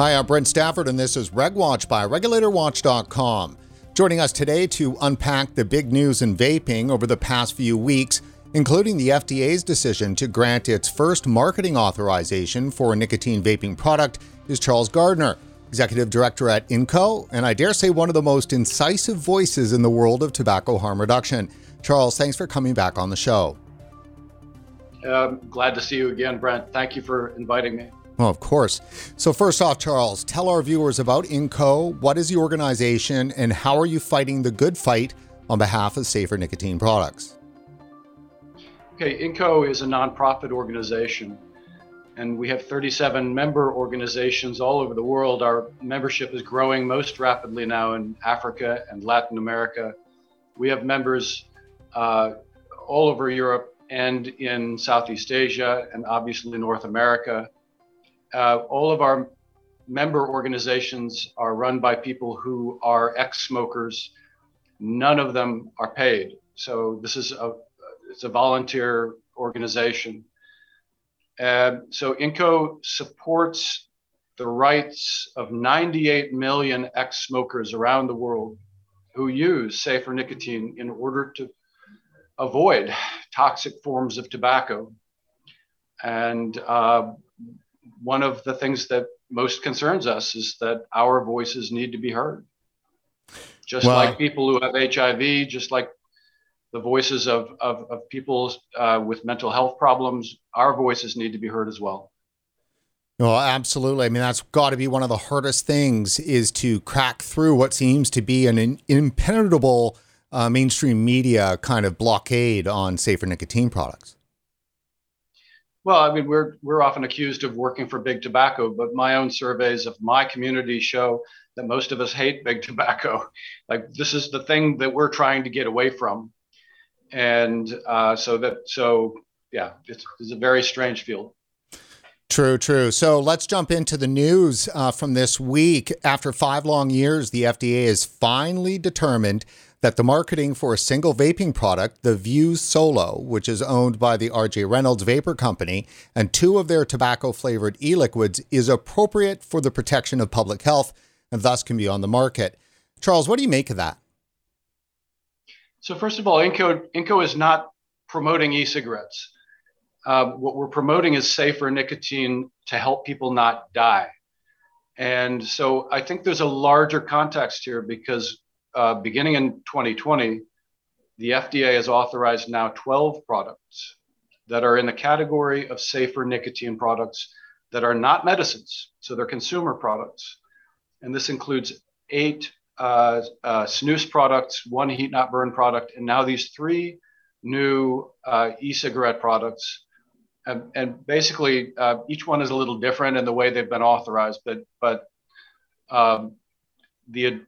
Hi, I'm Brent Stafford, and this is RegWatch by RegulatorWatch.com. Joining us today to unpack the big news in vaping over the past few weeks, including the FDA's decision to grant its first marketing authorization for a nicotine vaping product, is Charles Gardiner, Executive Director at INNCO, and I dare say one of the most incisive voices in the world of tobacco harm reduction. Charles, thanks for coming back on the show. Um, glad to see you again, Brent. Thank you for inviting me. Well, of course. So, first off, Charles, tell our viewers about INNCO. What is the organization, and how are you fighting the good fight on behalf of safer nicotine products? Okay, INNCO is a nonprofit organization, and we have 37 member organizations all over the world. Our membership is growing most rapidly now in Africa and Latin America. We have members uh, all over Europe and in Southeast Asia, and obviously North America uh, all of our member organizations are run by people who are ex-smokers. None of them are paid. So this is a it's a volunteer organization. Uh, so INNCO supports the rights of 98 million ex-smokers around the world who use safer nicotine in order to avoid toxic forms of tobacco. And uh, one of the things that most concerns us is that our voices need to be heard. Just well, like people who have HIV, just like the voices of, of, of people uh, with mental health problems, our voices need to be heard as well. Well, absolutely. I mean, that's got to be one of the hardest things is to crack through what seems to be an impenetrable uh, mainstream media kind of blockade on safer nicotine products. Well, I mean, we're we're often accused of working for big tobacco, but my own surveys of my community show that most of us hate big tobacco. Like this is the thing that we're trying to get away from, and uh, so that so yeah, it's, it's a very strange field. True, true. So let's jump into the news uh, from this week. After five long years, the FDA has finally determined that the marketing for a single vaping product, the Vuse Solo, which is owned by the RJ Reynolds Vapor Company, and two of their tobacco flavored e liquids, is appropriate for the protection of public health and thus can be on the market. Charles, what do you make of that? So, first of all, INNCO, INNCO is not promoting e cigarettes. Uh, what we're promoting is safer nicotine to help people not die. And so I think there's a larger context here because uh, beginning in 2020, the FDA has authorized now 12 products that are in the category of safer nicotine products that are not medicines. So they're consumer products. And this includes eight uh, uh, snus products, one heat not burn product, and now these three new uh, e-cigarette products. And, and basically, uh, each one is a little different in the way they've been authorized, but but um, the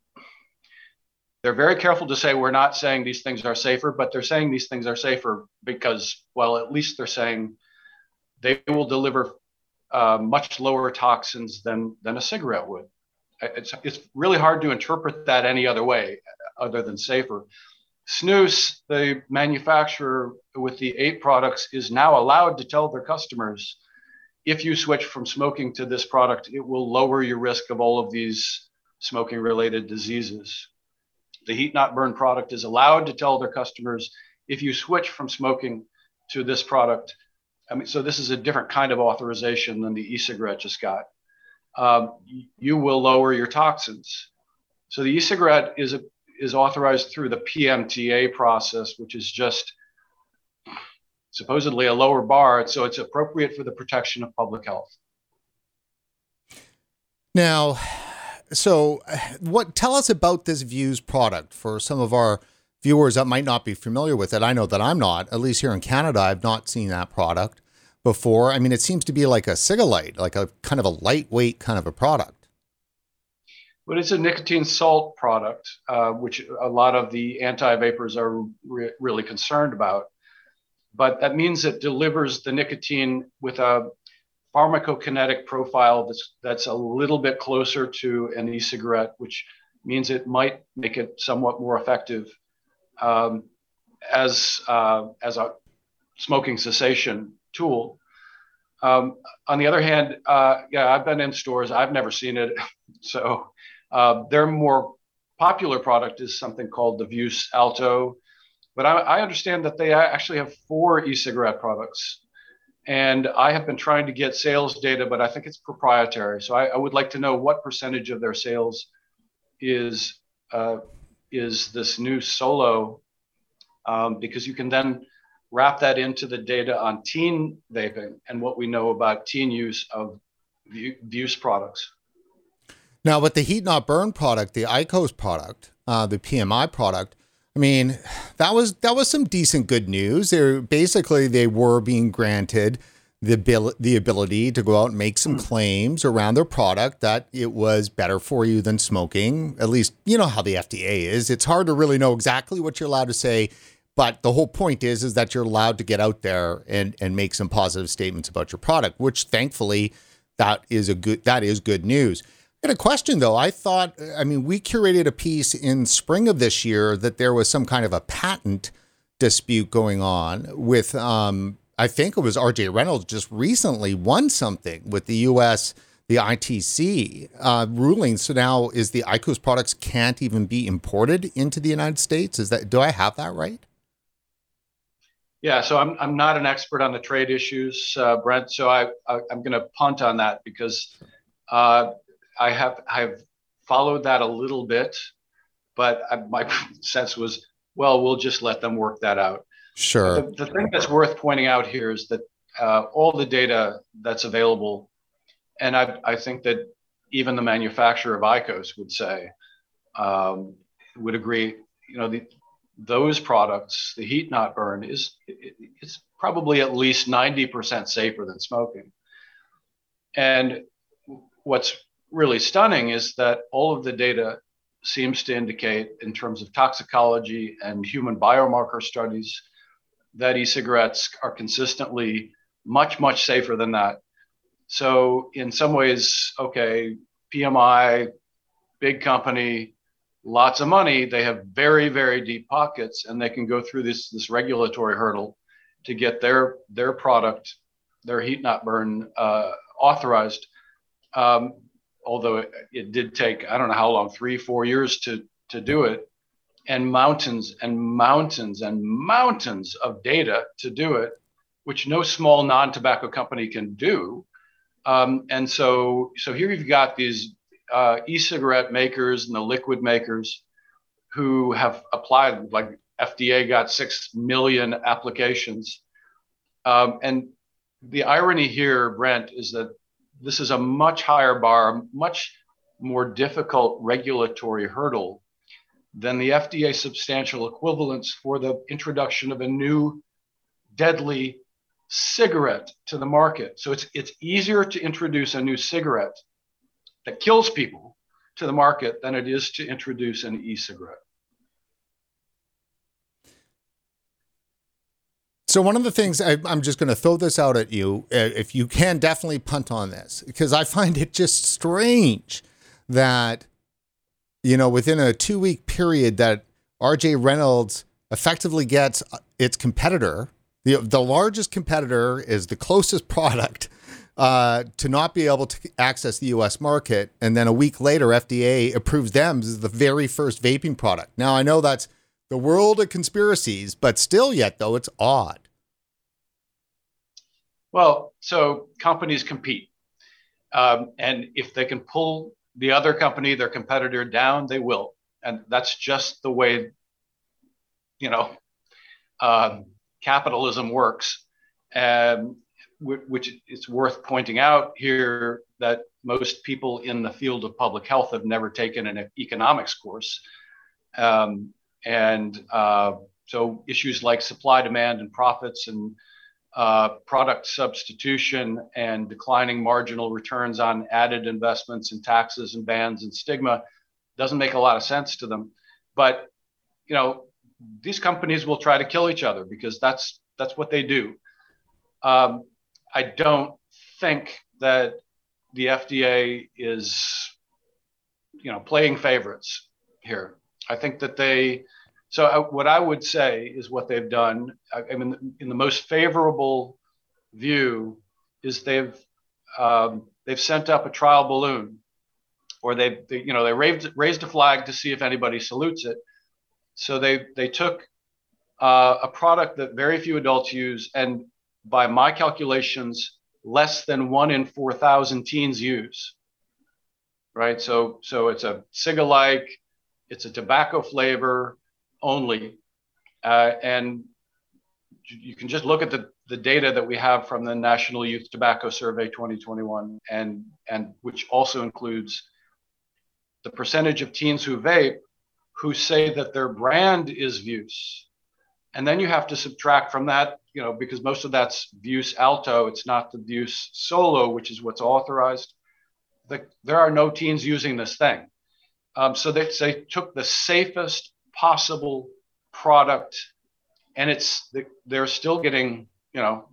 they're very careful to say we're not saying these things are safer, but they're saying these things are safer because, well, at least they're saying they will deliver uh, much lower toxins than than a cigarette would. It's it's really hard to interpret that any other way other than safer. Snus, the manufacturer with the eight products, is now allowed to tell their customers if you switch from smoking to this product, it will lower your risk of all of these smoking related diseases the heat not burn product is allowed to tell their customers if you switch from smoking to this product. I mean, so this is a different kind of authorization than the e-cigarette just got. Um, you will lower your toxins. So the e-cigarette is a, is authorized through the PMTA process, which is just supposedly a lower bar. So it's appropriate for the protection of public health. Now, so, what tell us about this Vuse product for some of our viewers that might not be familiar with it. I know that I'm not. At least here in Canada, I've not seen that product before. I mean, it seems to be like a cig-alike, like a kind of a lightweight kind of a product. But it's a nicotine salt product, uh, which a lot of the anti-vapors are re- really concerned about. But that means it delivers the nicotine with a pharmacokinetic profile that's that's a little bit closer to an e-cigarette, which means it might make it somewhat more effective um, as uh, as a smoking cessation tool. Um, on the other hand, uh, yeah, I've been in stores. I've never seen it. So uh, their more popular product is something called the Vuse Alto. But I, I understand that they actually have four e-cigarette products. And I have been trying to get sales data, but I think it's proprietary. So I, I would like to know what percentage of their sales is uh, is this new Solo, um, because you can then wrap that into the data on teen vaping and what we know about teen use of Vuse products. Now, with the heat not burn product, the IQOS product, uh, the PMI product, I mean, that was that was some decent good news. They basically they were being granted the abil- the ability to go out and make some hmm. claims around their product that it was better for you than smoking. At least you know how the FDA is. It's hard to really know exactly what you're allowed to say but the whole point is is that you're allowed to get out there and and make some positive statements about your product, which thankfully that is a good that is good news. I had a question though. I thought I mean we curated a piece in spring of this year that there was some kind of a patent dispute going on with um, I think it was RJ Reynolds just recently won something with the US the ITC uh, ruling. So now is the IQOS products can't even be imported into the United States? Is that do I have that right? Yeah, so I'm, I'm not an expert on the trade issues, uh, Brent. So I, I am going to punt on that because uh, I have I've followed that a little bit, but I, my sense was, well, we'll just let them work that out. Sure. The, the thing that's worth pointing out here is that uh, all the data that's available, and I, I think that even the manufacturer of IQOS would say, um, would agree, you know, the, those products, the heat not burn, is it, it's probably at least 90% safer than smoking. And what's really stunning is that all of the data seems to indicate, in terms of toxicology and human biomarker studies, that e cigarettes are consistently much, much safer than that. So, in some ways, okay, PMI, big company, lots of money, they have very, very deep pockets, and they can go through this this regulatory hurdle to get their their product, their heat not burn uh, authorized. Um, although it, it, did take I don't know how long, three, four years to to do it, and mountains and mountains and mountains of data to do it, which no small non-tobacco company can do. Um, and so so here you've got these uh, e-cigarette makers and the liquid makers who have applied, like FDA got six million applications. Um, and the irony here, Brent, is that this is a much higher bar, much more difficult regulatory hurdle than the FDA substantial equivalence for the introduction of a new deadly cigarette to the market. So it's it's easier to introduce a new cigarette that kills people to the market than it is to introduce an e-cigarette. So one of the things I, am just going to throw this out at you, uh, if you can definitely punt on this, because I find it just strange that, you know, within a two week period that RJ Reynolds effectively gets its competitor, the the largest competitor is the closest product uh, to not be able to access the US market. And then a week later, FDA approves them as the very first vaping product. Now, I know that's the world of conspiracies, but still, yet, though, it's odd. Well, so companies compete. Um, and if they can pull the other company, their competitor down, they will. And that's just the way, you know, um, capitalism works. And which it's worth pointing out here that most people in the field of public health have never taken an economics course. Um, and uh, so issues like supply, demand, and profits, and product substitution, and declining marginal returns on added investments and taxes and bans and stigma doesn't make a lot of sense to them. But you know, these companies will try to kill each other because that's that's what they do. Um, I don't think that the FDA is, you know, playing favorites here. I think that they. So I, what I would say is what they've done. I, I mean, in the most favorable view, is they've um, they've sent up a trial balloon, or they, they you know they raised raised a flag to see if anybody salutes it. So they they took uh, a product that very few adults use, and by my calculations, less than one in four thousand teens use. Right. So so it's a cig-alike, it's a tobacco flavor only, uh, and you can just look at the, the data that we have from the National Youth Tobacco Survey 2021, and, and which also includes the percentage of teens who vape who say that their brand is Vuse. And then you have to subtract from that, you know, because most of that's Vuse Alto, it's not the Vuse Solo, which is what's authorized. The, there are no teens using this thing. Um, so they, they took the safest possible product and it's they're still getting you know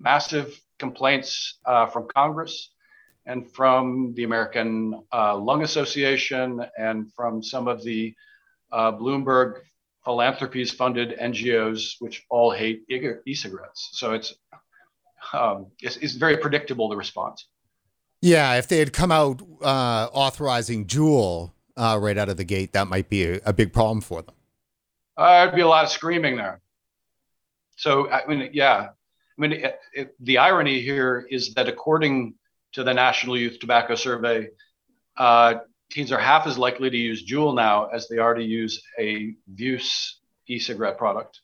massive complaints uh, from Congress and from the American uh, Lung Association and from some of the uh, Bloomberg philanthropies funded NGOs, which all hate e-cigarettes. So it's, um, it's, it's very predictable the response. Yeah, if they had come out uh, authorizing Juul uh, right out of the gate, that might be a, a big problem for them. Uh, there'd be a lot of screaming there. So I mean, yeah, I mean, it, it, the irony here is that according to the National Youth Tobacco Survey, uh, teens are half as likely to use Juul now as they are to use a Vuse e-cigarette product.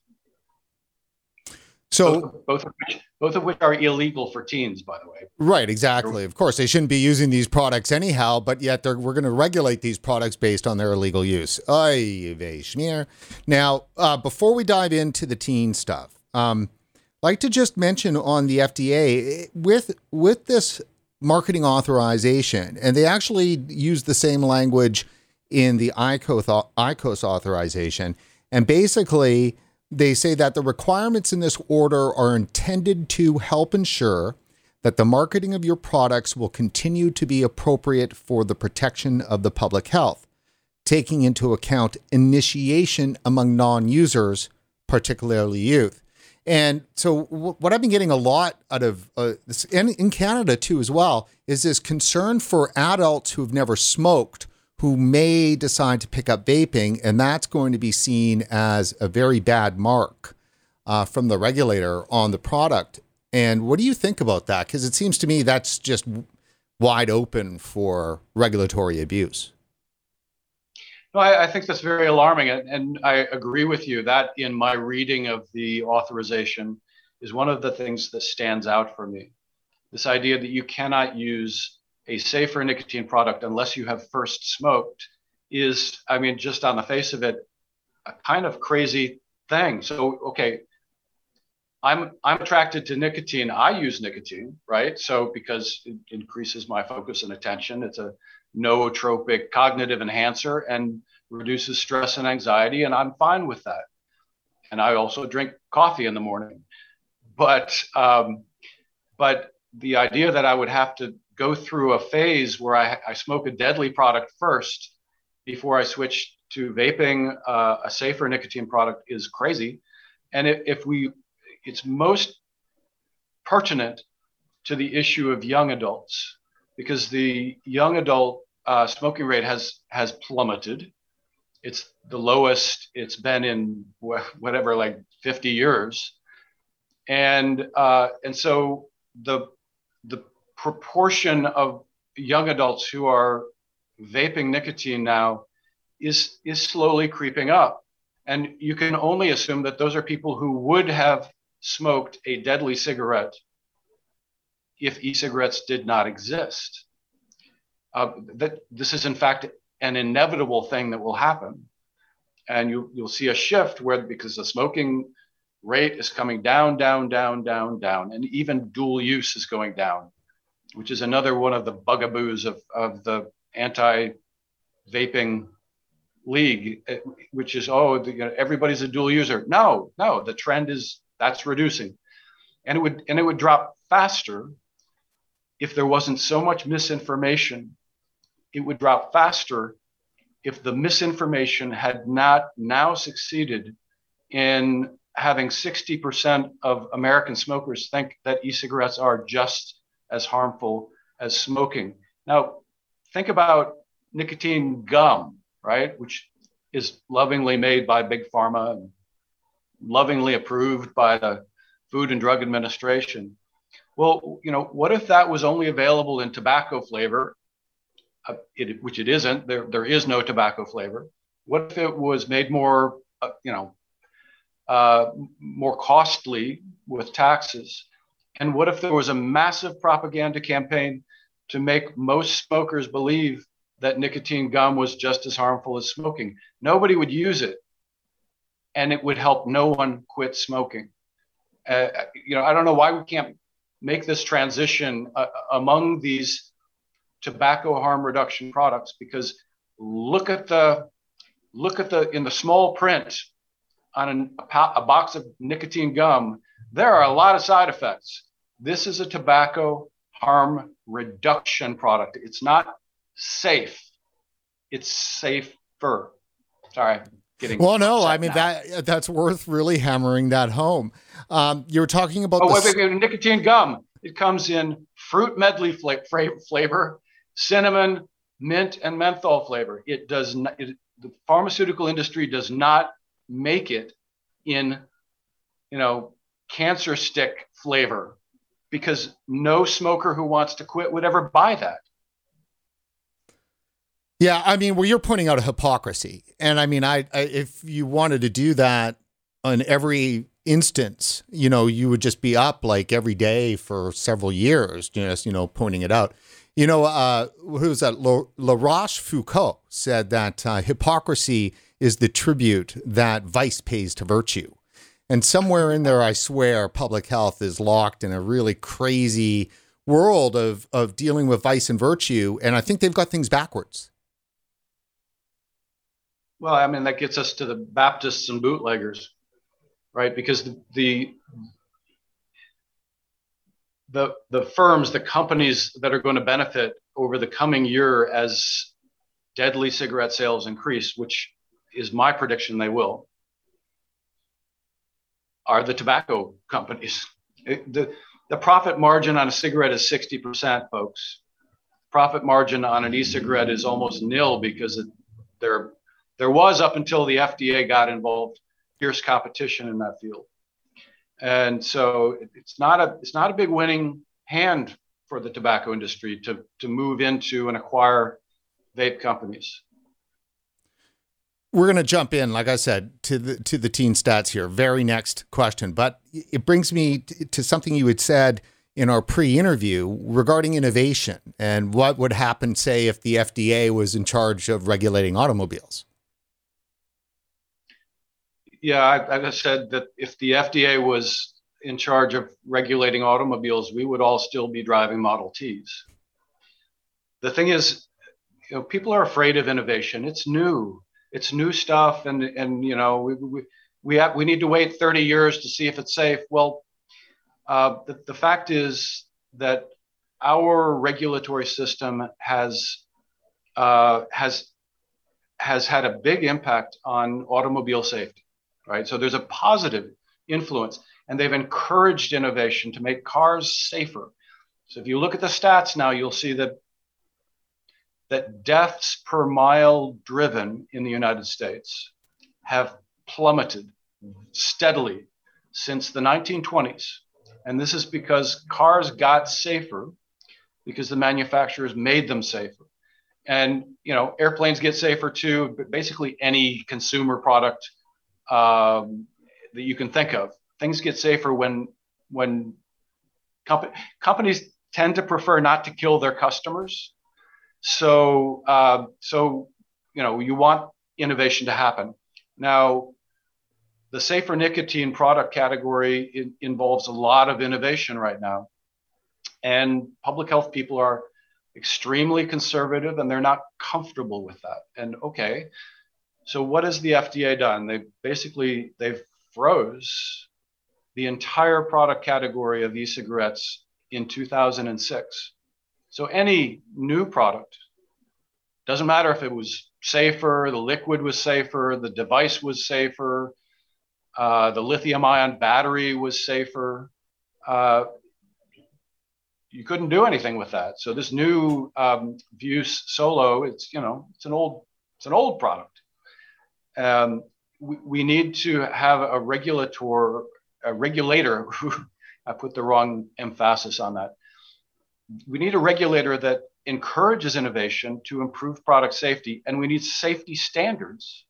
So both, both, of which both of which are illegal for teens, by the way. Right, exactly. Of course, they shouldn't be using these products anyhow, but yet we're going to regulate these products based on their illegal use. Ay, schmear. Now, uh, before we dive into the teen stuff, um, like to just mention on the FDA with with this marketing authorization, and they actually use the same language in the IQOS, IQOS authorization, and basically they say that the requirements in this order are intended to help ensure that the marketing of your products will continue to be appropriate for the protection of the public health, taking into account initiation among non users, particularly youth. And so, what I've been getting a lot out of uh, this, in Canada too, as well, is this concern for adults who've never smoked who may decide to pick up vaping, and that's going to be seen as a very bad mark uh, from the regulator on the product. And what do you think about that? Because it seems to me that's just wide open for regulatory abuse. No, I, I, think that's very alarming. And, and I agree with you that in my reading of the authorization is one of the things that stands out for me. This idea that you cannot use a safer nicotine product unless you have first smoked is, I mean, just on the face of it, a kind of crazy thing. So, okay, I'm I'm attracted to nicotine. I use nicotine, right? So because it increases my focus and attention, it's a nootropic cognitive enhancer and reduces stress and anxiety, and I'm fine with that. And I also drink coffee in the morning, but um, but the idea that I would have to go through a phase where I, I smoke a deadly product first before I switch to vaping uh, a safer nicotine product is crazy. And if, if we, it's most pertinent to the issue of young adults because the young adult uh, smoking rate has has plummeted. It's the lowest it's been in whatever like 50 years, and uh, and so the the proportion of young adults who are vaping nicotine now is is slowly creeping up, and you can only assume that those are people who would have smoked a deadly cigarette if e-cigarettes did not exist. Uh, that this is in fact an inevitable thing that will happen. And you, you'll see a shift where because the smoking rate is coming down, down, down, down, down, and even dual use is going down, which is another one of the bugaboos of, of the anti vaping league, eh, which is, oh, you know, everybody's a dual user. No, no, the trend is that's reducing. And it would and it would drop faster if there wasn't so much misinformation it would drop faster if the misinformation had not now succeeded in having 60% of American smokers think that e cigarettes are just as harmful as smoking. Now, think about nicotine gum, right? Which is lovingly made by Big Pharma and lovingly approved by the Food and Drug Administration. Well, you know, what if that was only available in tobacco flavor, uh, it, which it isn't? There, there is no tobacco flavor. What if it was made more, uh, you know, uh, more costly with taxes? And what if there was a massive propaganda campaign to make most smokers believe that nicotine gum was just as harmful as smoking? Nobody would use it, and it would help no one quit smoking. Uh, you know, I don't know why we can't make this transition uh, among these tobacco harm reduction products because look at the look at the in the small print on an, a, a box of nicotine gum there are a lot of side effects this is a tobacco harm reduction product. It's not safe. It's safer. Sorry getting well no i mean now. that that's worth really hammering that home. Um, you were talking about oh, the... wait, nicotine gum. It comes in fruit medley flavor cinnamon mint and menthol flavor. It does not it, the pharmaceutical industry does not make it in you know cancer stick flavor because no smoker who wants to quit would ever buy that yeah, I mean, well, you're pointing out a hypocrisy, and I mean, I, I if you wanted to do that on every instance, you know, you would just be up like every day for several years, just you know, pointing it out. You know, uh, who was that? La, Rochefoucauld said that uh, hypocrisy is the tribute that vice pays to virtue. And somewhere in there, I swear, public health is locked in a really crazy world of of dealing with vice and virtue. And I think they've got things backwards. Well, I mean, that gets us to the Baptists and bootleggers, right? Because the, the the the firms, the companies that are going to benefit over the coming year as deadly cigarette sales increase, which is my prediction they will, are the tobacco companies. It, the the profit margin on a cigarette is 60%, folks. Profit margin on an e-cigarette is almost nil because it, they're there was up until the FDA got involved, fierce competition in that field. And so it's not a it's not a big winning hand for the tobacco industry to to move into and acquire vape companies. We're going to jump in, like I said, to the to the teen stats here. Very next question, but it brings me to something you had said in our pre-interview regarding innovation and what would happen, say, if the FDA was in charge of regulating automobiles yeah, I, I said that if the FDA was in charge of regulating automobiles, we would all still be driving Model Ts. The thing is, you know, people are afraid of innovation. It's new. It's new stuff, and and you know, we we we, have, we need to wait 30 years to see if it's safe. Well, uh, the, the fact is that our regulatory system has uh, has has had a big impact on automobile safety right? So there's a positive influence, and they've encouraged innovation to make cars safer. So if you look at the stats now, you'll see that that deaths per mile driven in the United States have plummeted steadily since the 1920s. And this is because cars got safer because the manufacturers made them safer. And you know, airplanes get safer too, but basically any consumer product um, that you can think of. Things get safer when when comp- companies tend to prefer not to kill their customers. So uh, so you know you want innovation to happen. Now, the safer nicotine product category involves a lot of innovation right now, and public health people are extremely conservative and they're not comfortable with that. And okay, so what has the FDA done? They basically they've froze the entire product category of e-cigarettes in 2006. So any new product doesn't matter if it was safer, the liquid was safer, the device was safer, uh, the lithium ion battery was safer. Uh, you couldn't do anything with that. So this new um, Solo, it's you know it's an old it's an old product. Um, we, we need to have a regulator a regulator. I put the wrong emphasis on that. We need a regulator that encourages innovation to improve product safety, and we need safety standards.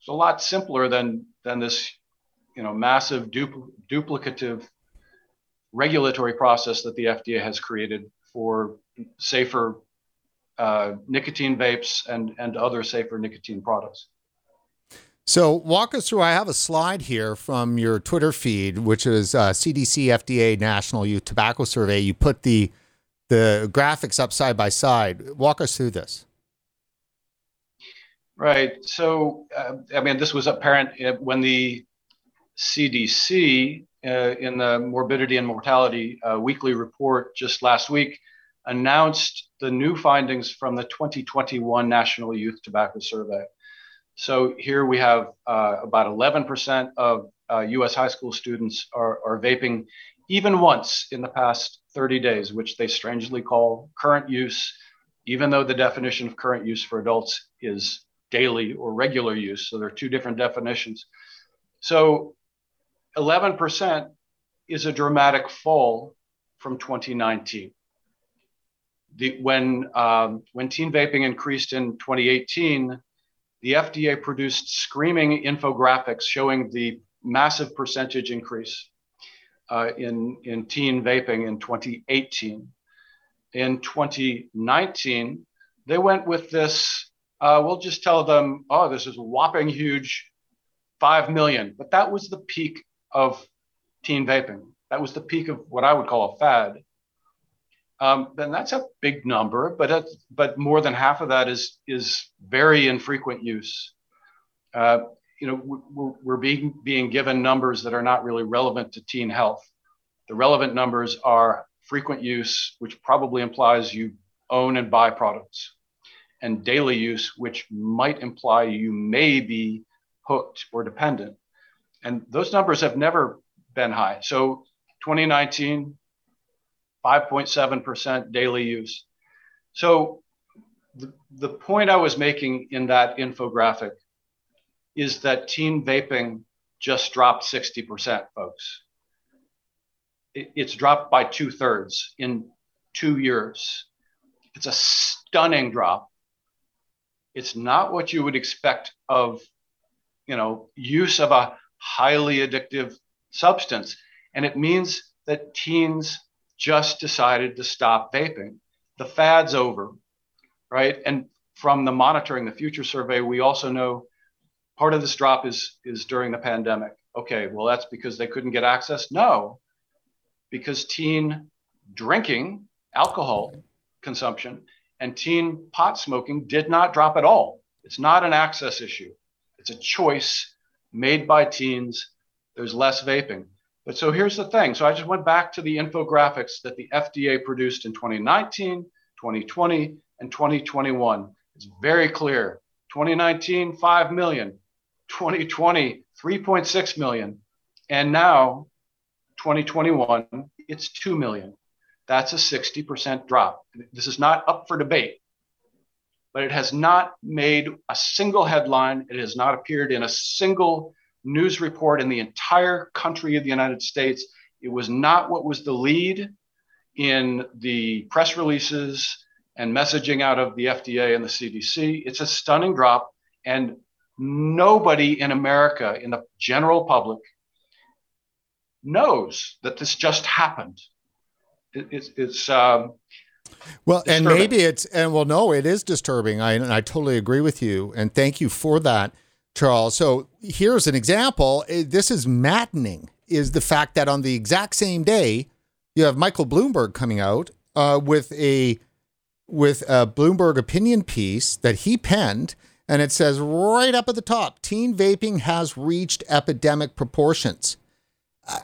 It's a lot simpler than than this, you know, massive dupl- duplicative regulatory process that the FDA has created for safer uh, nicotine vapes and, and other safer nicotine products. So, walk us through. I have a slide here from your Twitter feed, which is uh, CDC FDA National Youth Tobacco Survey. You put the the graphics up side by side. Walk us through this. Right. So, uh, I mean, this was apparent when the CDC, uh, in the morbidity and mortality uh, weekly report just last week, announced the new findings from the 2021 National Youth Tobacco Survey. So here we have uh, about 11% of US uh, high school students are, are vaping even once in the past 30 days, which they strangely call current use, even though the definition of current use for adults is daily or regular use. So there are two different definitions. So 11% is a dramatic fall from 2019 the, when um, when teen vaping increased in 2018, the FDA produced screaming infographics showing the massive percentage increase uh, in in teen vaping in 2018. In 2019, they went with this. Uh, we'll just tell them, oh, this is whopping huge, five million. But that was the peak of teen vaping. That was the peak of what I would call a fad um, then that's a big number. But but more than half of that is is very infrequent use. Uh, you know, we're, we're being being given numbers that are not really relevant to teen health. The relevant numbers are frequent use, which probably implies you own and buy products, and daily use, which might imply you may be hooked or dependent. And those numbers have never been high. So 2019, 5.7% daily use. So the, the point I was making in that infographic is that teen vaping just dropped 60%, folks. It's dropped by two thirds in two years. It's a stunning drop. It's not what you would expect of, you know, use of a highly addictive substance. And it means that teens just decided to stop vaping. The fad's over, right? And from the monitoring the future survey, we also know part of this drop is is during the pandemic. Okay, well that's because they couldn't get access? No. Because teen drinking, alcohol consumption and teen pot smoking did not drop at all. It's not an access issue. It's a choice made by teens. There's less vaping. But so here's the thing. So I just went back to the infographics that the FDA produced in 2019, 2020, and 2021. It's very clear. 2019, 5 million. 2020, 3.6 million. And now, 2021, it's 2 million. That's a 60% drop. This is not up for debate, but it has not made a single headline. It has not appeared in a single news report in the entire country of the United States. It was not what was the lead in the press releases and messaging out of the FDA and the CDC. It's a stunning drop, and nobody in America, in the general public, knows that this just happened. It, it's it's um, well, disturbing. and maybe it's and well, no, it is disturbing. I and I totally agree with you, and thank you for that. Charles. So here's an example. Eh, this is maddening. Is the fact that on the exact same day, you have Michael Bloomberg coming out uh, with a with a Bloomberg opinion piece that he penned, and it says right up at the top, teen vaping has reached epidemic proportions.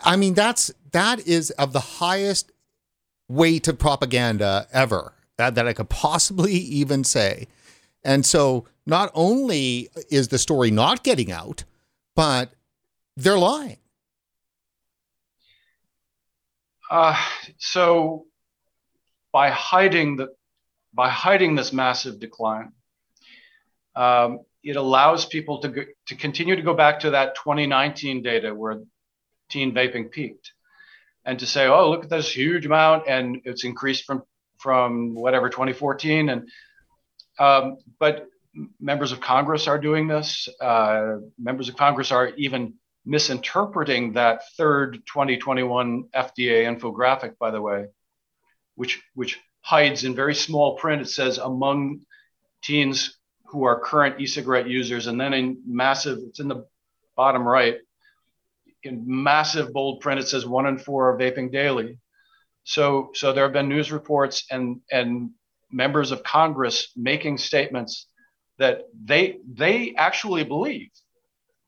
I mean, that's that is of the highest weight of propaganda ever that, that I could possibly even say. And so not only is the story not getting out, but they're lying. Uh, so by hiding the by hiding this massive decline, um, it allows people to to continue to go back to that 2019 data where teen vaping peaked, and to say, oh, look at this huge amount, and it's increased from from whatever 2014, and um, but members of Congress are doing this. Uh, members of Congress are even misinterpreting that third 2021 FDA infographic, by the way, which which hides in very small print. It says among teens who are current e-cigarette users, and then in massive, it's in the bottom right, in massive bold print, it says one in four are vaping daily. So so there have been news reports and and members of Congress making statements that they they actually believe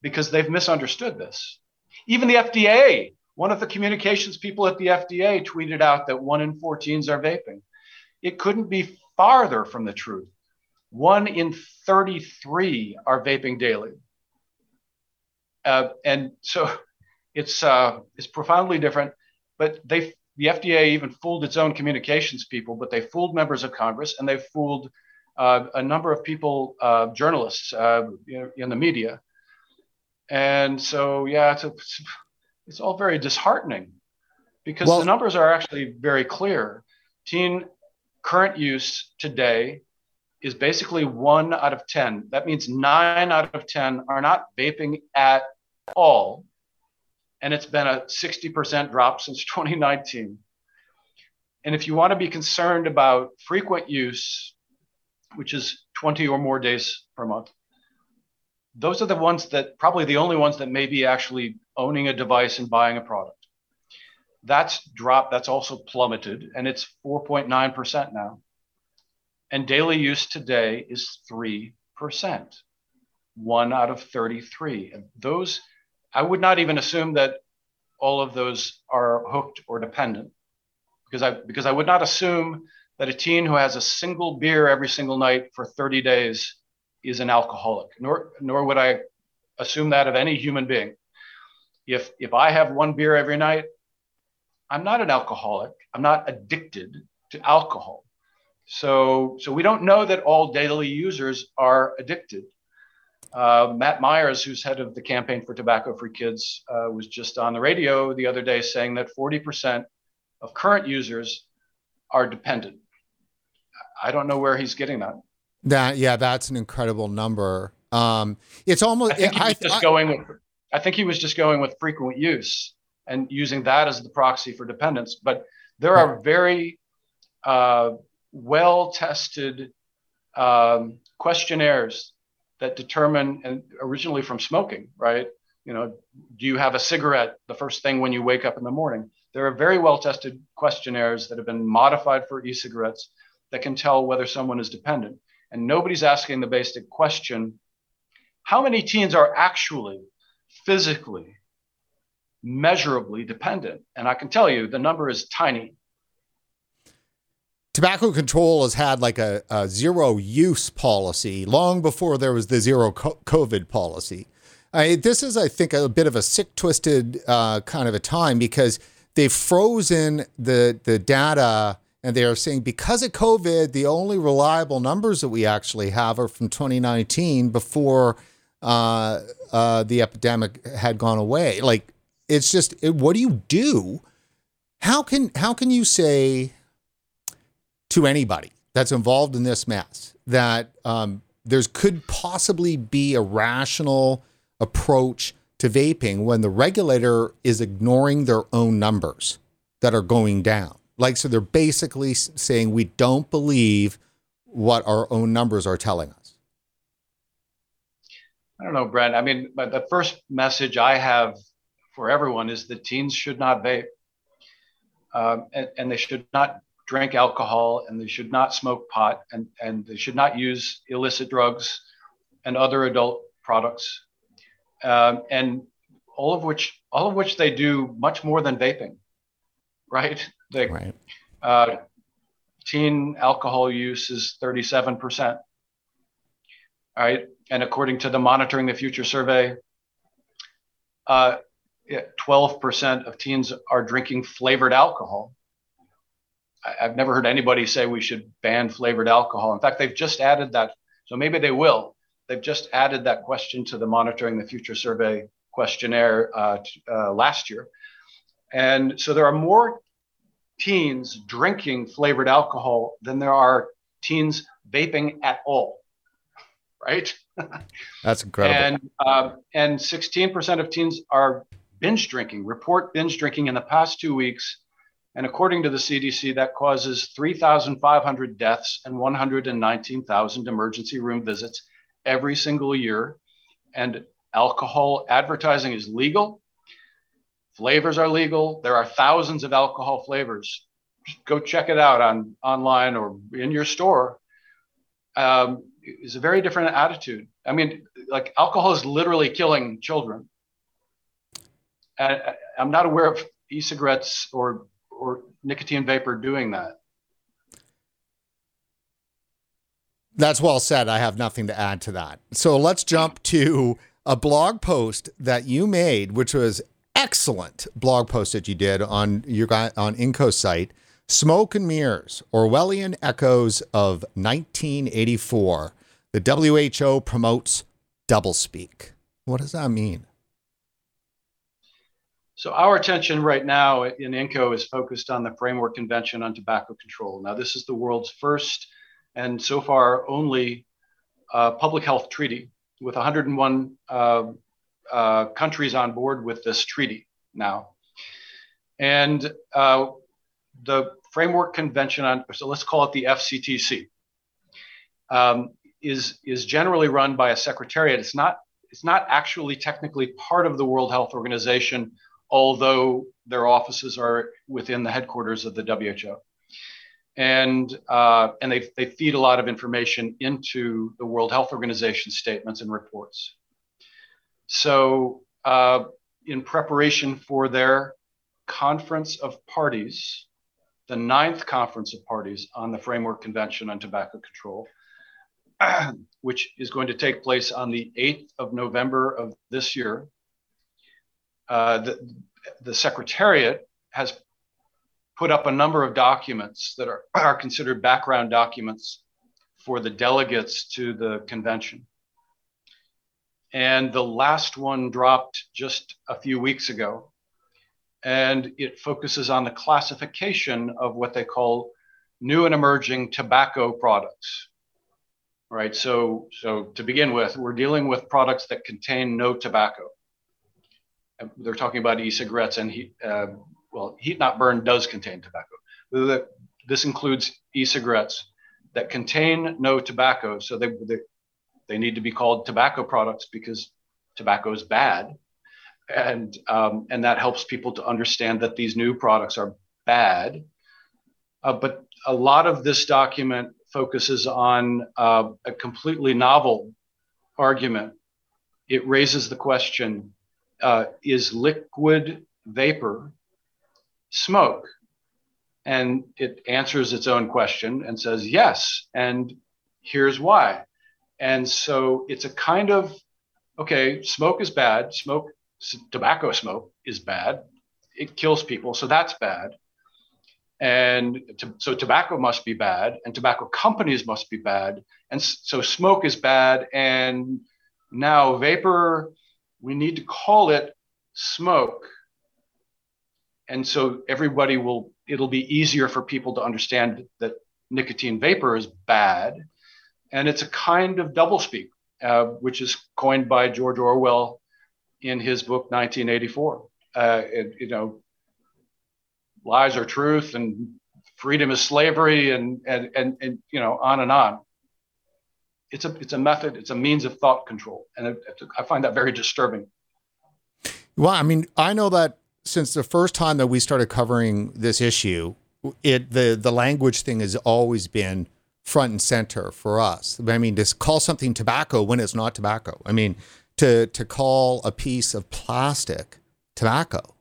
because they've misunderstood this. Even the FDA, one of the communications people at the FDA tweeted out that one in four teens are vaping. It couldn't be farther from the truth. One in 33 are vaping daily. Uh, and so it's, uh, it's profoundly different, but they, the FDA even fooled its own communications people, but they fooled members of Congress and they fooled uh, a number of people, uh, journalists uh, in the media. And so, yeah, it's, a, it's all very disheartening because well, the numbers are actually very clear. Teen current use today is basically one out of 10. That means nine out of 10 are not vaping at all. And it's been a 60% drop since 2019. And if you want to be concerned about frequent use, which is 20 or more days per month. Those are the ones that probably the only ones that may be actually owning a device and buying a product. That's dropped, that's also plummeted, and it's 4.9% now. And daily use today is 3%, one out of 33. And those, I would not even assume that all of those are hooked or dependent because I because I would not assume that a teen who has a single beer every single night for 30 days is an alcoholic, nor, nor would I assume that of any human being. If, if I have one beer every night, I'm not an alcoholic. I'm not addicted to alcohol. So, so we don't know that all daily users are addicted. Uh, Matt Myers, who's head of the campaign for tobacco free kids, uh, was just on the radio the other day saying that 40% of current users are dependent. I don't know where he's getting that. That yeah, that's an incredible number. Um, it's almost. I think, he I, just I, going with, I think he was just going with frequent use and using that as the proxy for dependence. But there are very uh, well tested um, questionnaires that determine, and originally from smoking, right? You know, do you have a cigarette the first thing when you wake up in the morning? There are very well tested questionnaires that have been modified for e cigarettes that can tell whether someone is dependent. And nobody's asking the basic question how many teens are actually physically, measurably dependent? And I can tell you the number is tiny. Tobacco control has had like a, a zero use policy long before there was the zero COVID policy. I, this is, I think, a bit of a sick, twisted uh, kind of a time because they've frozen the the data and they are saying because of COVID, the only reliable numbers that we actually have are from 2019 before uh, uh, the epidemic had gone away. Like it's just, it, what do you do? How can how can you say to anybody that's involved in this mess that um, there's could possibly be a rational approach to vaping when the regulator is ignoring their own numbers that are going down? Like, so they're basically saying we don't believe what our own numbers are telling us. I don't know, Brent. I mean, but the first message I have for everyone is that teens should not vape, um, and, and, they should not drink alcohol, and they should not smoke pot, and, and they should not use illicit drugs and other adult products, um, and all of which all of which they do much more than vaping, right? The right. Uh, teen alcohol use is 37%. All right. And according to the Monitoring the Future survey, uh, 12% of teens are drinking flavored alcohol. I've never heard anybody say we should ban flavored alcohol. In fact, they've just added that. So maybe they will. They've just added that question to the Monitoring the Future survey questionnaire uh, uh, last year. And so there are more teens drinking flavored alcohol than there are teens vaping at all. Right? That's incredible. and uh, and 16% of teens are binge drinking, report binge drinking in the past two weeks. And according to the CDC, that causes 3,500 deaths and 119,000 emergency room visits every single year. And alcohol advertising is legal. Flavors are legal. There are thousands of alcohol flavors. Go check it out on online or in your store. Um, it's a very different attitude. I mean, like alcohol is literally killing children. I'm not aware of e-cigarettes or or nicotine vapor doing that. That's well said. I have nothing to add to that. So let's jump to a blog post that you made, which was excellent blog post that you did on your on INNCO's site. Smoke and Mirrors, Orwellian Echoes of 1984. The WHO promotes doublespeak. What does that mean? So our attention right now in INNCO is focused on the Framework Convention on Tobacco Control. Now, this is the world's first and so far only uh, public health treaty with 101 uh, uh, countries on board with this treaty now. And uh, the Framework Convention on, so let's call it the FCTC, um, is, is generally run by a secretariat. It's not, it's not actually technically part of the World Health Organization although their offices are within the headquarters of the WHO. And, uh, and they, they feed a lot of information into the World Health Organization statements and reports. So, uh, in preparation for their conference of parties, the ninth conference of parties on the Framework Convention on Tobacco Control, which is going to take place on the 8th of November of this year uh, the, the Secretariat has put up a number of documents that are, are considered background documents for the delegates to the convention. And the last one dropped just a few weeks ago. And it focuses on the classification of what they call new and emerging tobacco products. Right. So, so to begin with, we're dealing with products that contain no tobacco they're talking about e-cigarettes and heat, uh, well, heat not burn does contain tobacco. This includes e-cigarettes that contain no tobacco. So they, they, they need to be called tobacco products because tobacco is bad. And, um, and that helps people to understand that these new products are bad. Uh, but a lot of this document focuses on uh, a completely novel argument. It raises the question uh, is liquid vapor smoke? And it answers its own question and says yes. And here's why. And so it's a kind of okay, smoke is bad. Smoke, tobacco smoke is bad. It kills people. So that's bad. And to, so tobacco must be bad, and tobacco companies must be bad. And so smoke is bad. And now vapor we need to call it smoke. And so everybody will, it'll be easier for people to understand that nicotine vapor is bad. And it's a kind of doublespeak, uh, which is coined by George Orwell in his book 1984. Uh, it, you know, lies are truth and freedom is slavery and, and, and, and you know, on and on it's a it's a method it's a means of thought control. And it, it, i find that very disturbing. Well i mean i know that since the first time that we started covering this issue it the the language thing has always been front and center for us. I mean to call something tobacco when it's not tobacco. I mean to to call a piece of plastic tobacco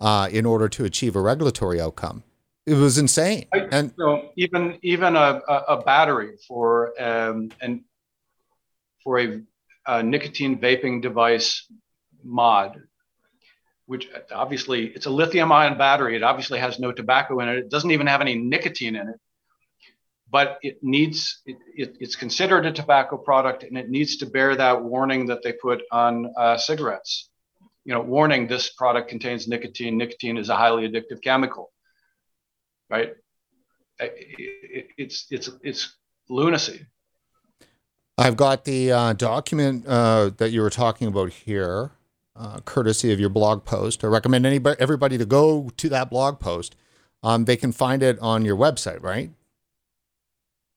uh, in order to achieve a regulatory outcome it was insane. I, and so even even a, a, battery for um, and for a, a, nicotine vaping device mod which obviously it's a lithium ion battery. It obviously has no tobacco in it. It doesn't even have any nicotine in it. But it needs, it, it, it's considered a tobacco product and it needs to bear that warning that they put on uh, cigarettes. You know, warning this product contains nicotine. Nicotine is a highly addictive chemical, right? It, it's, it's, it's lunacy. I've got the uh, document uh, that you were talking about here uh, courtesy of your blog post. I recommend anybody, everybody to go to that blog post. Um, they can find it on your website, right?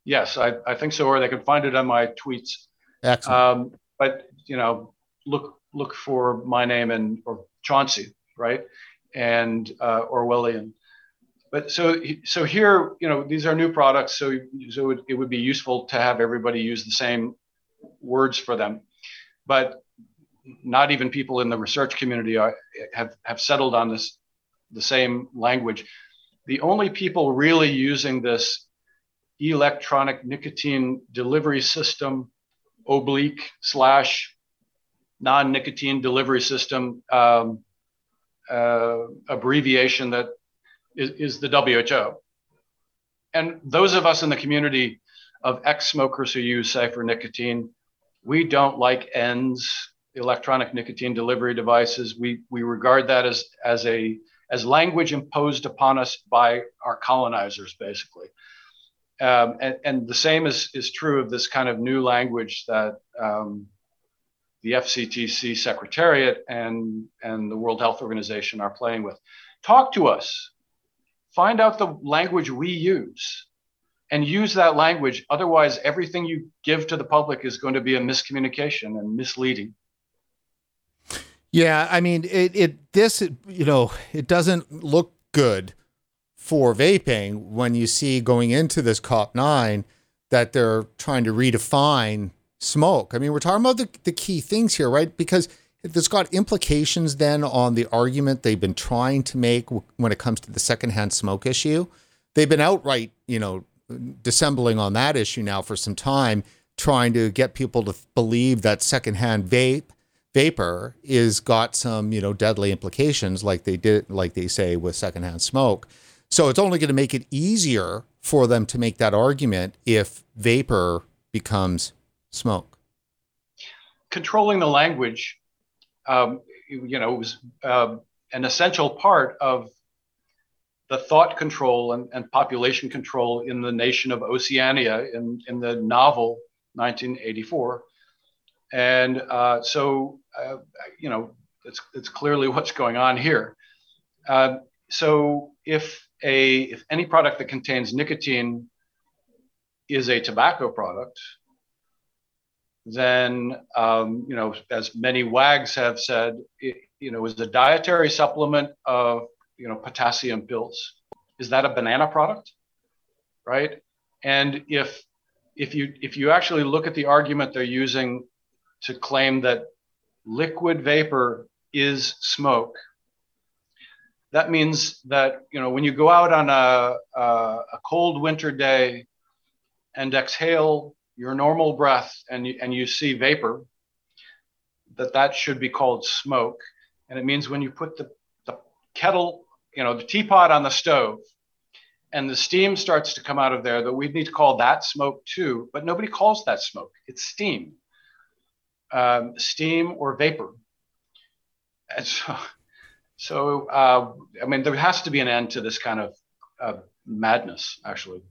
Yes, I, I think so, or they can find it on my tweets. Excellent. Um, but you know, look look for my name and or Chauncey, right, and uh, Orwellian. But so so here, you know, these are new products, so so it, it would be useful to have everybody use the same words for them. But not even people in the research community are, have, have settled on this the same language. The only people really using this electronic nicotine delivery system oblique slash non-nicotine delivery system um, uh, abbreviation that is, is the WHO. And those of us in the community of ex-smokers who use safer nicotine, we don't like ENDS electronic nicotine delivery devices. We, we regard that as, as, a, as language imposed upon us by our colonizers, basically. Um, and, and, the same is, is true of this kind of new language that um, the FCTC Secretariat and, and the World Health Organization are playing with. Talk to us. Find out the language we use and use that language. Otherwise, everything you give to the public is going to be a miscommunication and misleading. Yeah, I mean, it, it this you know it doesn't look good for vaping when you see going into this COP nine that they're trying to redefine smoke. I mean, we're talking about the, the key things here, right? Because it's got implications then on the argument they've been trying to make when it comes to the secondhand smoke issue. They've been outright, you know, dissembling on that issue now for some time, trying to get people to believe that secondhand vape vapor is got some you know deadly implications like they did like they say with secondhand smoke so it's only going to make it easier for them to make that argument if vapor becomes smoke controlling the language um, you know it was uh, an essential part of the thought control and, and, population control in the nation of Oceania in, in the novel 1984 and uh, so, uh, you know, it's, it's clearly what's going on here. Uh, so if a if any product that contains nicotine is a tobacco product, then um, you know, as many wags have said, it, you know, is a dietary supplement of you know potassium pills. Is that a banana product, right? And if if you if you actually look at the argument they're using to claim that liquid vapor is smoke. That means that you know when you go out on a, a, a cold winter day and exhale your normal breath and you, and you see vapor, that that should be called smoke. And it means when you put the, the kettle, you know, the teapot on the stove and the steam starts to come out of there, that we need to call that smoke too. But nobody calls that smoke, it's steam um, steam or vapor. And so, so uh, I mean, there has to be an end to this kind of uh, madness, actually.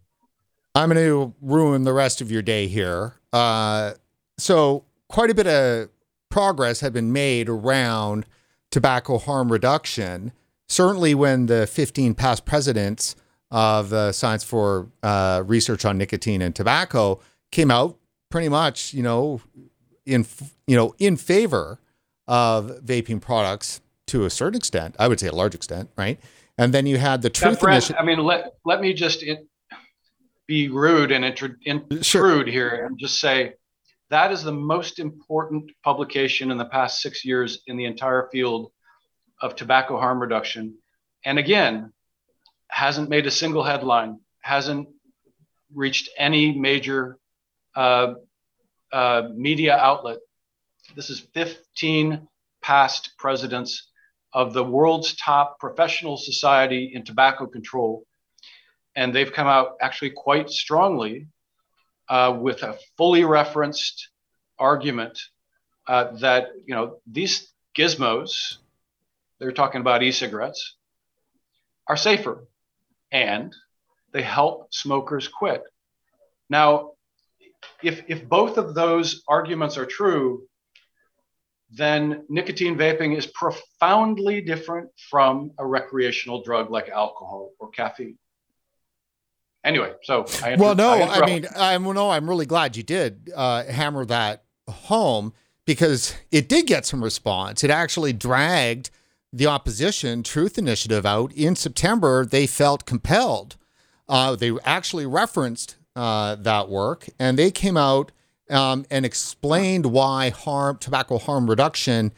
I'm going to ruin the rest of your day here. Uh, so, quite a bit of progress had been made around tobacco harm reduction. Certainly, when the 15 past presidents of the Science for uh, Research on Nicotine and Tobacco came out, pretty much, you know, in you know in favor of vaping products to a certain extent. I would say a large extent, right? And then you had the truth Brett, I mean, let let me just in, be rude and intrude, sure. here and just say that is the most important publication in the past six years in the entire field of tobacco harm reduction. And again, hasn't made a single headline, hasn't reached any major uh, uh, media outlet. This is 15 past presidents of the world's top professional society in tobacco control. And they've come out actually quite strongly uh, with a fully referenced argument uh, that you know these gizmos, they're talking about e-cigarettes, are safer, and they help smokers quit. Now, if if both of those arguments are true, then nicotine vaping is profoundly different from a recreational drug like alcohol or caffeine. Anyway, so I well, no, I, I mean, I'm no, I'm really glad you did uh, hammer that home because it did get some response. It actually dragged the opposition Truth Initiative out in September. They felt compelled. Uh, they actually referenced uh, that work, and they came out um, and explained why harm tobacco harm reduction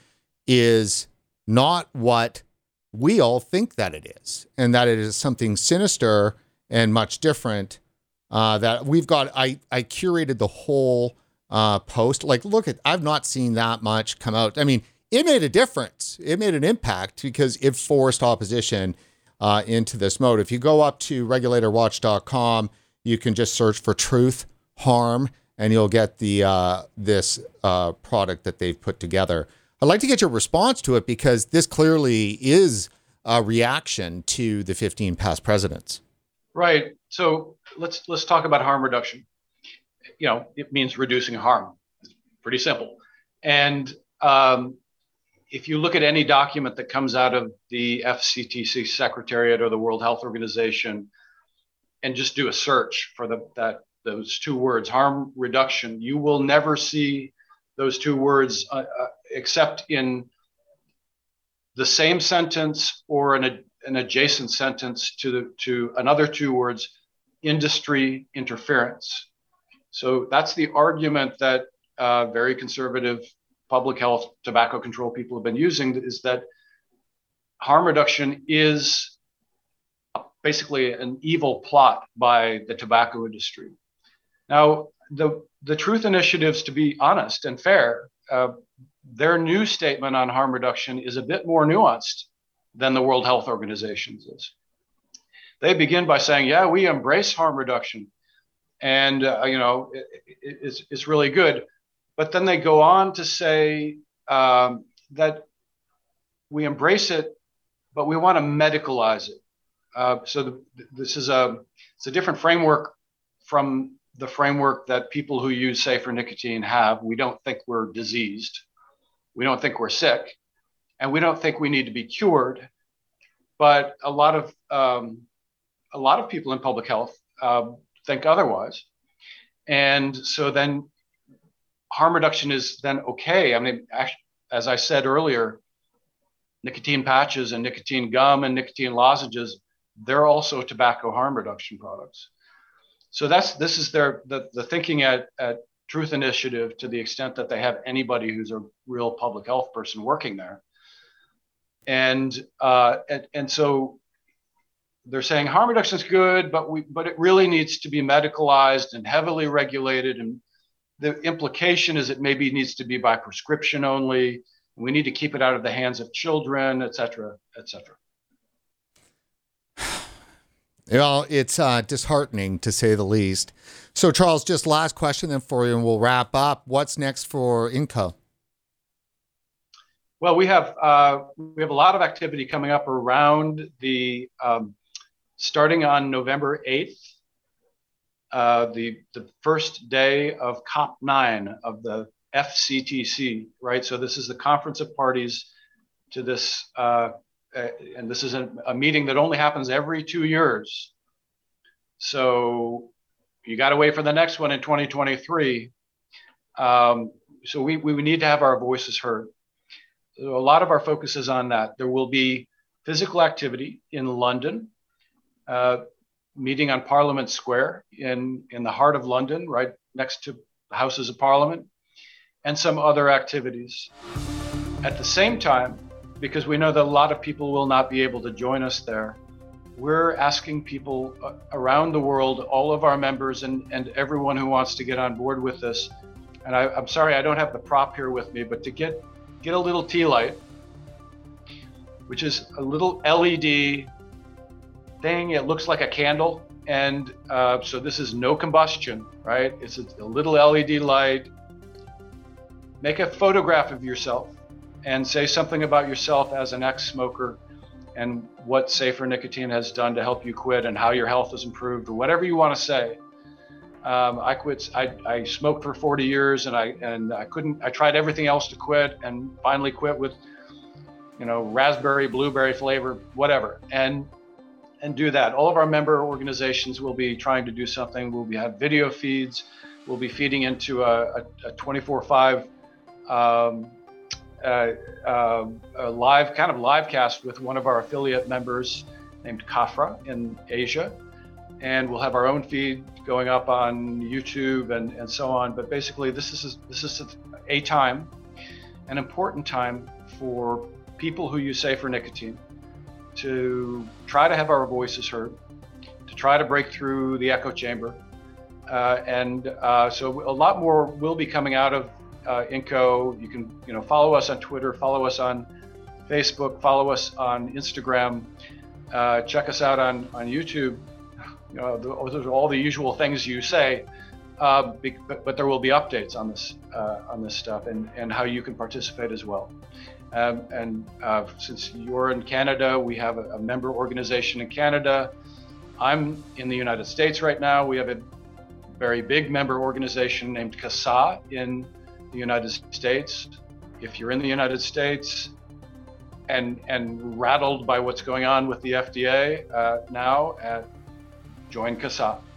is not what we all think that it is, and that it is something sinister and much different. Uh, that we've got. I I curated the whole uh, post. Like, look at. I've not seen that much come out. I mean, it made a difference. It made an impact because it forced opposition uh, into this mode. If you go up to regulatorwatch.com, you can just search for truth harm and you'll get the uh, this uh, product that they've put together. I'd like to get your response to it because this clearly is a reaction to the 15 past presidents. Right. So let's let's talk about harm reduction. You know, it means reducing harm. It's pretty simple. And um, if you look at any document that comes out of the FCTC Secretariat or the World Health Organization, and just do a search for the, that those two words, harm reduction, you will never see those two words uh, uh, except in the same sentence or an, an adjacent sentence to the, to another two words, industry interference. So that's the argument that uh, very conservative public health tobacco control people have been using is that harm reduction is basically an evil plot by the tobacco industry. Now, the, the Truth Initiatives, to be honest and fair, uh, their new statement on harm reduction is a bit more nuanced than the World Health Organization's is. They begin by saying, yeah, we embrace harm reduction. And, uh, you know, it, it, it's, it's really good. But then they go on to say um, that we embrace it, but we want to medicalize it. Uh, so the, this is a it's a different framework from the framework that people who use safer nicotine have. We don't think we're diseased. We don't think we're sick. And we don't think we need to be cured. But a lot of, um, a lot of people in public health uh, think otherwise. And so then harm reduction is then okay. I mean, as I said earlier, nicotine patches and nicotine gum and nicotine lozenges, they're also tobacco harm reduction products so that's this is their the, the thinking at, at Truth Initiative to the extent that they have anybody who's a real public health person working there. And uh, and, and so they're saying harm reduction is good, but we but it really needs to be medicalized and heavily regulated. And the implication is it maybe needs to be by prescription only. We need to keep it out of the hands of children, et cetera, et cetera. Well, it's uh, disheartening to say the least. So, Charles, just last question then for you, and we'll wrap up. What's next for INNCO? Well, we have uh, we have a lot of activity coming up around the um, starting on November eighth, uh, the the first day of COP nine of the FCTC. Right. So this is the Conference of Parties to this uh, uh, and this is a, a, meeting that only happens every two years. So you got to wait for the next one in 2023. Um, so we, we need to have our voices heard. A lot of our focus is on that. There will be physical activity in London, uh, meeting on Parliament Square in, in the heart of London, right next to the Houses of Parliament, and some other activities. At the same time, because we know that a lot of people will not be able to join us there. We're asking people uh, around the world, all of our members and, and everyone who wants to get on board with this. And I, I'm sorry I don't have the prop here with me, but to get get a little tea light, which is a little LED thing. It looks like a candle. And uh, so this is no combustion, right? It's a, a little LED light. Make a photograph of yourself and say something about yourself as an ex smoker and what Safer Nicotine has done to help you quit and how your health has improved or whatever you want to say. Um, I quit. I, I smoked for 40 years, and I and I couldn't. I tried everything else to quit, and finally quit with, you know, raspberry, blueberry flavor, whatever, and and do that. All of our member organizations will be trying to do something. We'll be have video feeds. We'll be feeding into a, a, a 24/5 um, uh, uh, a live kind of live cast with one of our affiliate members named CAPHRA in Asia, and we'll have our own feed going up on YouTube and, and so on. But basically, this is this is a time, an important time for people who use safer nicotine to try to have our voices heard, to try to break through the echo chamber. Uh, and uh, so a lot more will be coming out of uh, INNCO. You can you know follow us on Twitter, follow us on Facebook, follow us on Instagram, uh, check us out on on YouTube all the usual things you say. Uh, but, but, there will be updates on this uh, on this stuff and, and how you can participate as well. Um, and uh, since you're in Canada, we have a, a, member organization in Canada. I'm in the United States right now. We have a very big member organization named CASAA in the United States. If you're in the United States and and rattled by what's going on with the FDA uh, now, uh, join CASAA.